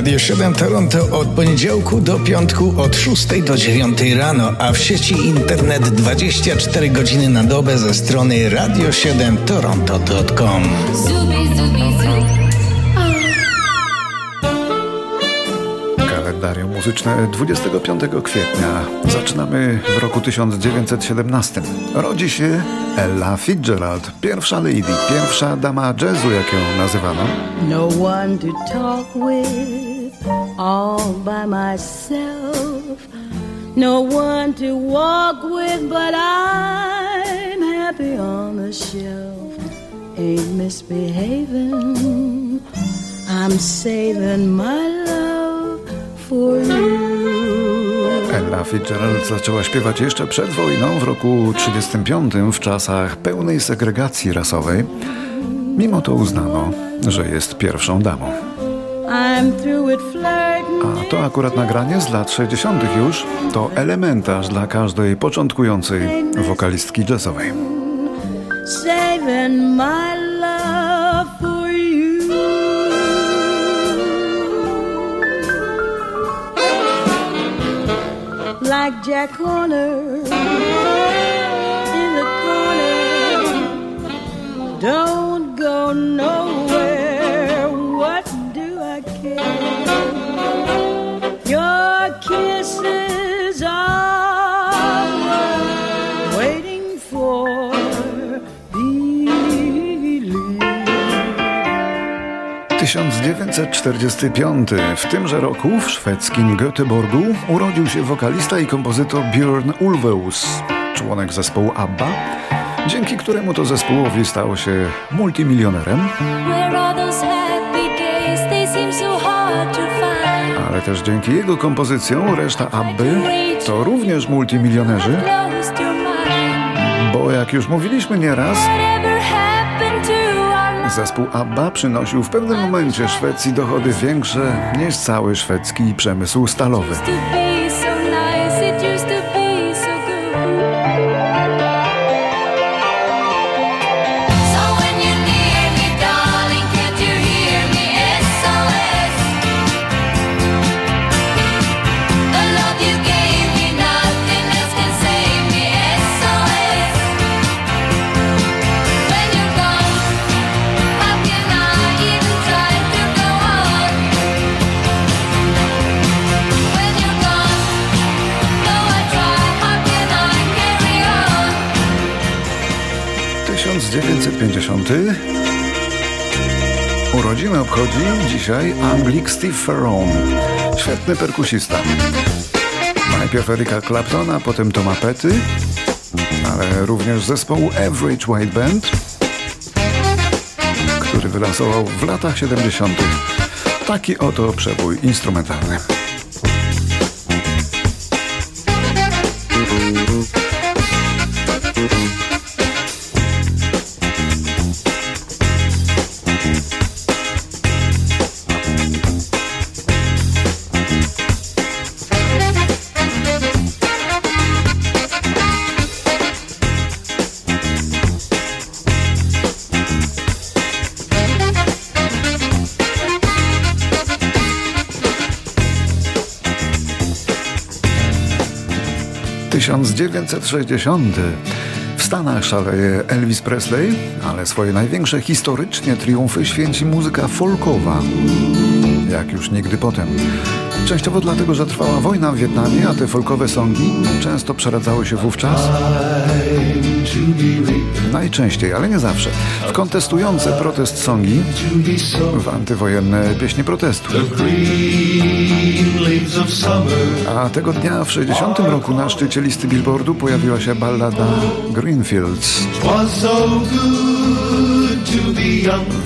Radio 7 Toronto od poniedziałku do piątku od 6 do 9 rano, a w sieci internet 24 godziny na dobę ze strony radio7toronto.com. Kalendarium muzyczne 25 kwietnia. Zaczynamy w roku 1917. Rodzi się Ella Fitzgerald, pierwsza lady, pierwsza dama jazzu, jak ją nazywano. No one to talk with, all by myself. No one to walk with, but I'm happy on the shelf. Ain't misbehaving, I'm saving my love for you. Ella Fitzgerald zaczęła śpiewać jeszcze przed wojną w roku 1935 w czasach pełnej segregacji rasowej. Mimo to uznano, że jest pierwszą damą. I'm through. A to akurat nagranie z lat 60. już to elementarz dla każdej początkującej wokalistki jazzowej. Like Jack Horner in the corner, don't go nowhere. 1945. W tymże roku w szwedzkim Göteborgu urodził się wokalista i kompozytor Björn Ulvaeus, członek zespołu ABBA, dzięki któremu to zespołowi stał się multimilionerem, ale też dzięki jego kompozycjom reszta ABBY to również multimilionerzy, bo jak już mówiliśmy nieraz, Zespół ABBA przynosił w pewnym momencie Szwecji dochody większe niż cały szwedzki przemysł stalowy. 1950 urodziny obchodzi dzisiaj Anglik Steve Ferrone, świetny perkusista. Najpierw Erika Claptona, potem Toma Petty, ale również zespołu Average White Band, który wylansował w latach 70. taki oto przebój instrumentalny. 1960. W Stanach szaleje Elvis Presley, ale swoje największe historycznie triumfy święci muzyka folkowa. Jak już nigdy potem. Częściowo dlatego, że trwała wojna w Wietnamie, a te folkowe songi często przeradzały się wówczas najczęściej, ale nie zawsze, w kontestujące protest songi, w antywojenne pieśni protestu. A tego dnia w 60 roku na szczycie listy Billboardu pojawiła się ballada Greenfields.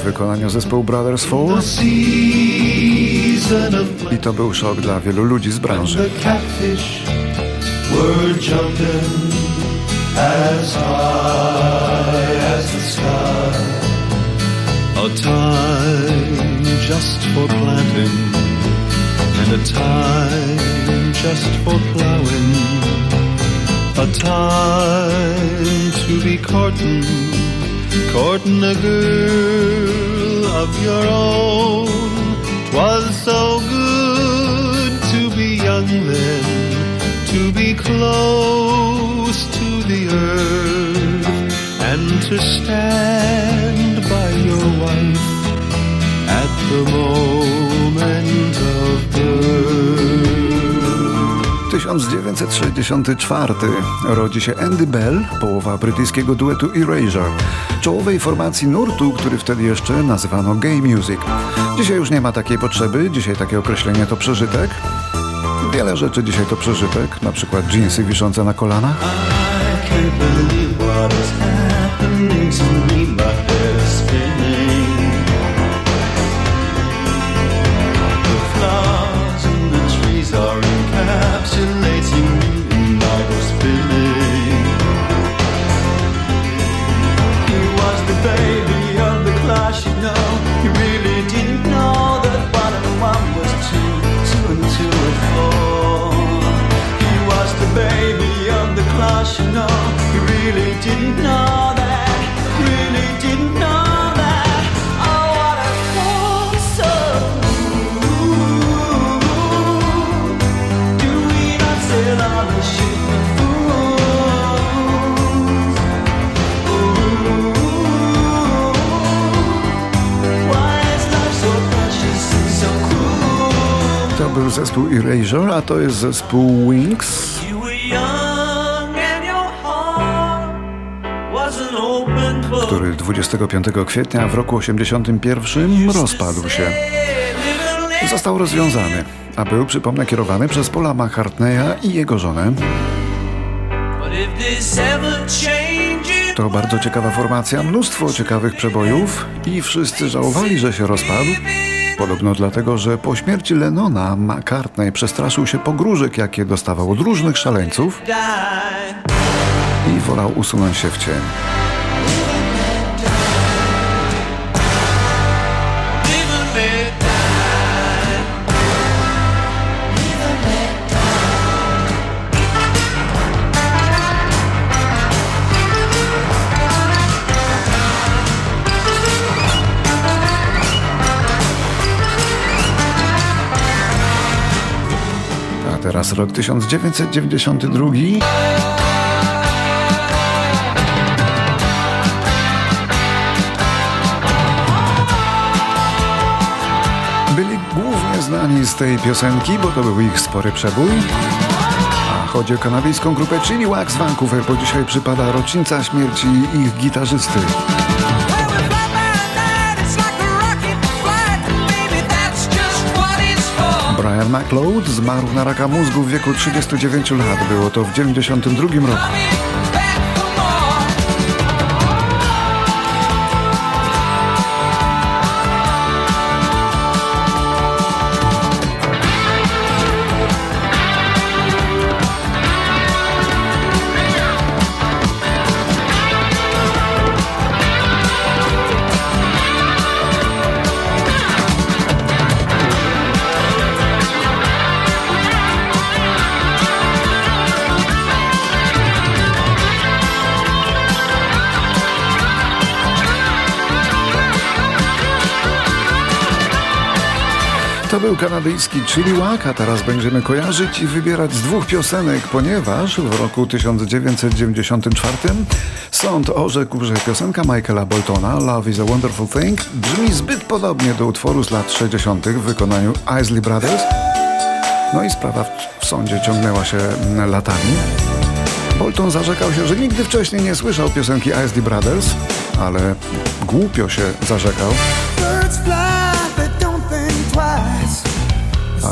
W wykonaniu zespołu Brothers Four. I to był szok dla wielu ludzi z branży. As high as the sky. A time just for planting and a time just for plowing. A time to be courting, courting a girl of your own. 'Twas so good to be young then to be close the earth and to stand by your wife at the moment of birth. 1964 rodzi się Andy Bell, połowa brytyjskiego duetu Erasure, czołowej formacji nurtu, który wtedy jeszcze nazywano gay music. Dzisiaj już nie ma takiej potrzeby, dzisiaj takie określenie to przeżytek. Wiele rzeczy dzisiaj to przeżytek, na przykład dżinsy wiszące na kolanach. To był zespół Erasure, a to jest zespół Wings. 25 kwietnia w roku 81 rozpadł się. Został rozwiązany, a był, przypomnę, kierowany przez Paula McCartneya i jego żonę. To bardzo ciekawa formacja, mnóstwo ciekawych przebojów i wszyscy żałowali, że się rozpadł. Podobno dlatego, że po śmierci Lennona McCartney przestraszył się pogróżek, jakie dostawał od różnych szaleńców i wolał usunąć się w cień. Teraz rok 1992. Byli głównie znani z tej piosenki, bo to był ich spory przebój. A chodzi o kanadyjską grupę Chili Wax Vancouver, bo dzisiaj przypada rocznica śmierci ich gitarzysty. Brian McLeod zmarł na raka mózgu w wieku 39 lat. Było to w 92 roku. To był kanadyjski Chilliwack, a teraz będziemy kojarzyć i wybierać z dwóch piosenek, ponieważ w roku 1994 sąd orzekł, że piosenka Michaela Boltona Love is a Wonderful Thing brzmi zbyt podobnie do utworu z lat 60. w wykonaniu Isley Brothers. No i sprawa w, w sądzie ciągnęła się mm, latami. Bolton zarzekał się, że nigdy wcześniej nie słyszał piosenki Isley Brothers, ale głupio się zarzekał.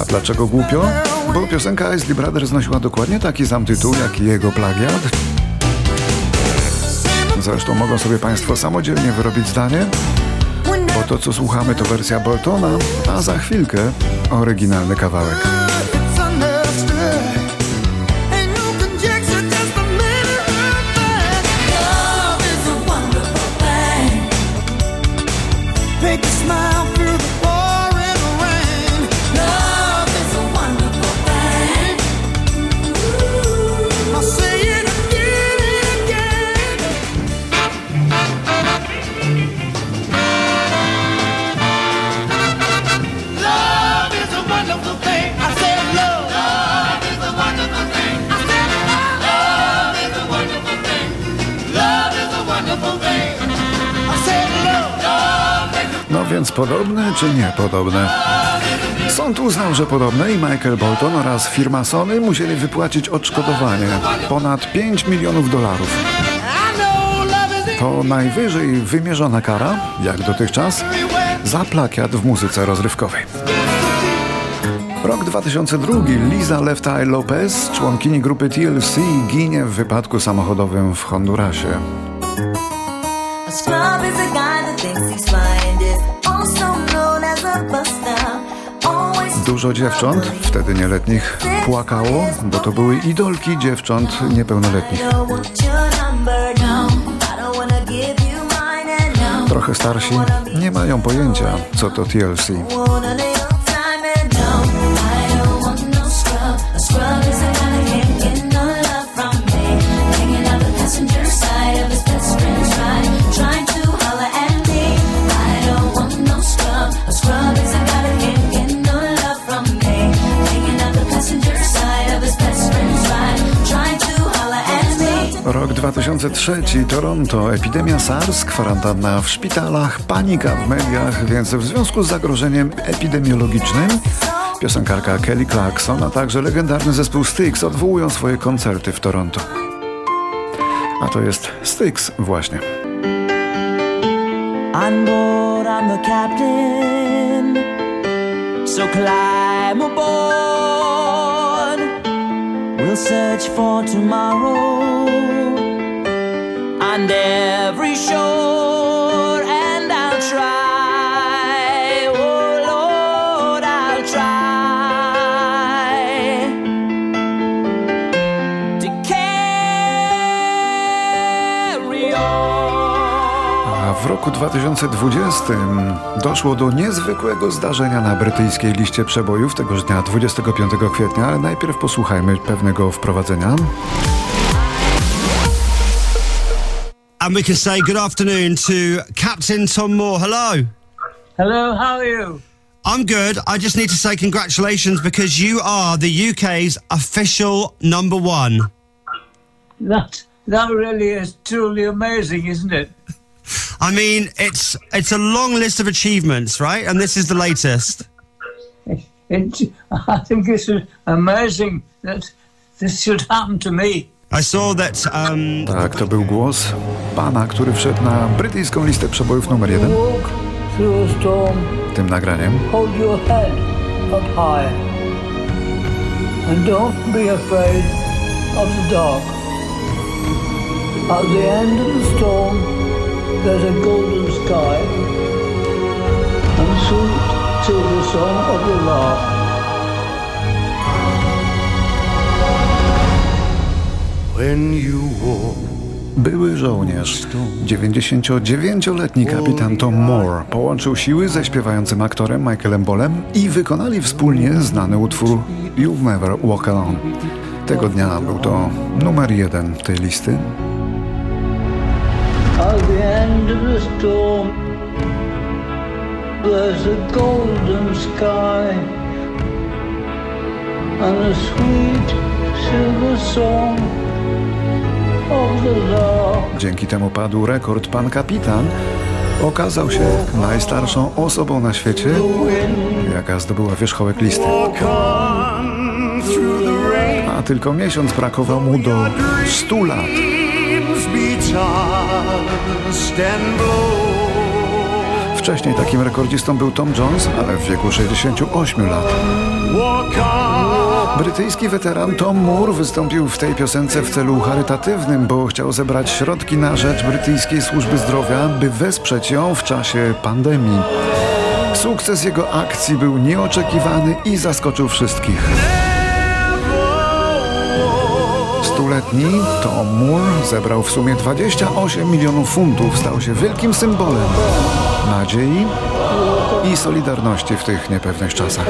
A dlaczego głupio? Bo piosenka Isley Brothers nosiła dokładnie taki sam tytuł, jak jego plagiat. Zresztą mogą sobie Państwo samodzielnie wyrobić zdanie, bo to co słuchamy to wersja Boltona, a za chwilkę oryginalny kawałek. Więc podobne czy niepodobne? Sąd uznał, że podobne i Michael Bolton oraz firma Sony musieli wypłacić odszkodowanie ponad 5 milionów dolarów. To najwyżej wymierzona kara, jak dotychczas, za plagiat w muzyce rozrywkowej. Rok 2002. Liza Left Eye Lopez, członkini grupy TLC, ginie w wypadku samochodowym w Hondurasie. Dużo dziewcząt, wtedy nieletnich, płakało, bo to były idolki dziewcząt niepełnoletnich. No. No. Trochę starsi nie mają pojęcia, co to TLC. Rok 2003, Toronto, epidemia SARS, kwarantanna w szpitalach, panika w mediach, więc w związku z zagrożeniem epidemiologicznym piosenkarka Kelly Clarkson, a także legendarny zespół Styx odwołują swoje koncerty w Toronto. A to jest Styx właśnie. On board, I'm the captain. So climb aboard. search for tomorrow. And every show. Roku 2020 doszło do niezwykłego zdarzenia na brytyjskiej liście przebojów tegoż dnia 25 kwietnia, ale najpierw posłuchajmy pewnego wprowadzenia. And we can say good afternoon to Captain Tom Moore. Hello. Hello, how are you? I'm good. I just need to say congratulations because you are the UK's official number one. That that really is truly amazing, isn't it? I mean, it's it's a long list of achievements, right? And this is the latest. It, I think it's amazing that this should happen to me. I saw that um, Tak, to był głos pana, który wszedł na brytyjską listę przebojów numer jeden Walk storm, tym nagraniem. hold your head up high, and don't be afraid of the dark. At the end of the storm, there's a golden sky and sweet silver song of the lark. When you walk Były żołnierz, 99-letni kapitan Tom Moore połączył siły ze śpiewającym aktorem Michaelem Bolem i wykonali wspólnie znany utwór You'll Never Walk Alone. Tego dnia był to numer jeden tej listy. The storm, there's a golden sky and a sweet silver song of the lark. Dzięki temu padł rekord. Pan kapitan okazał się najstarszą osobą na świecie, jaka zdobyła wierzchołek listy. A tylko miesiąc brakował mu do 100 lat. Wcześniej takim rekordzistą był Tom Jones, ale w wieku 68 lat. Brytyjski weteran Tom Moore wystąpił w tej piosence w celu charytatywnym, bo chciał zebrać środki na rzecz brytyjskiej służby zdrowia, by wesprzeć ją w czasie pandemii. Sukces jego akcji był nieoczekiwany i zaskoczył wszystkich. Stuletni Tom Moore zebrał w sumie 28 milionów funtów, stał się wielkim symbolem nadziei i solidarności w tych niepewnych czasach.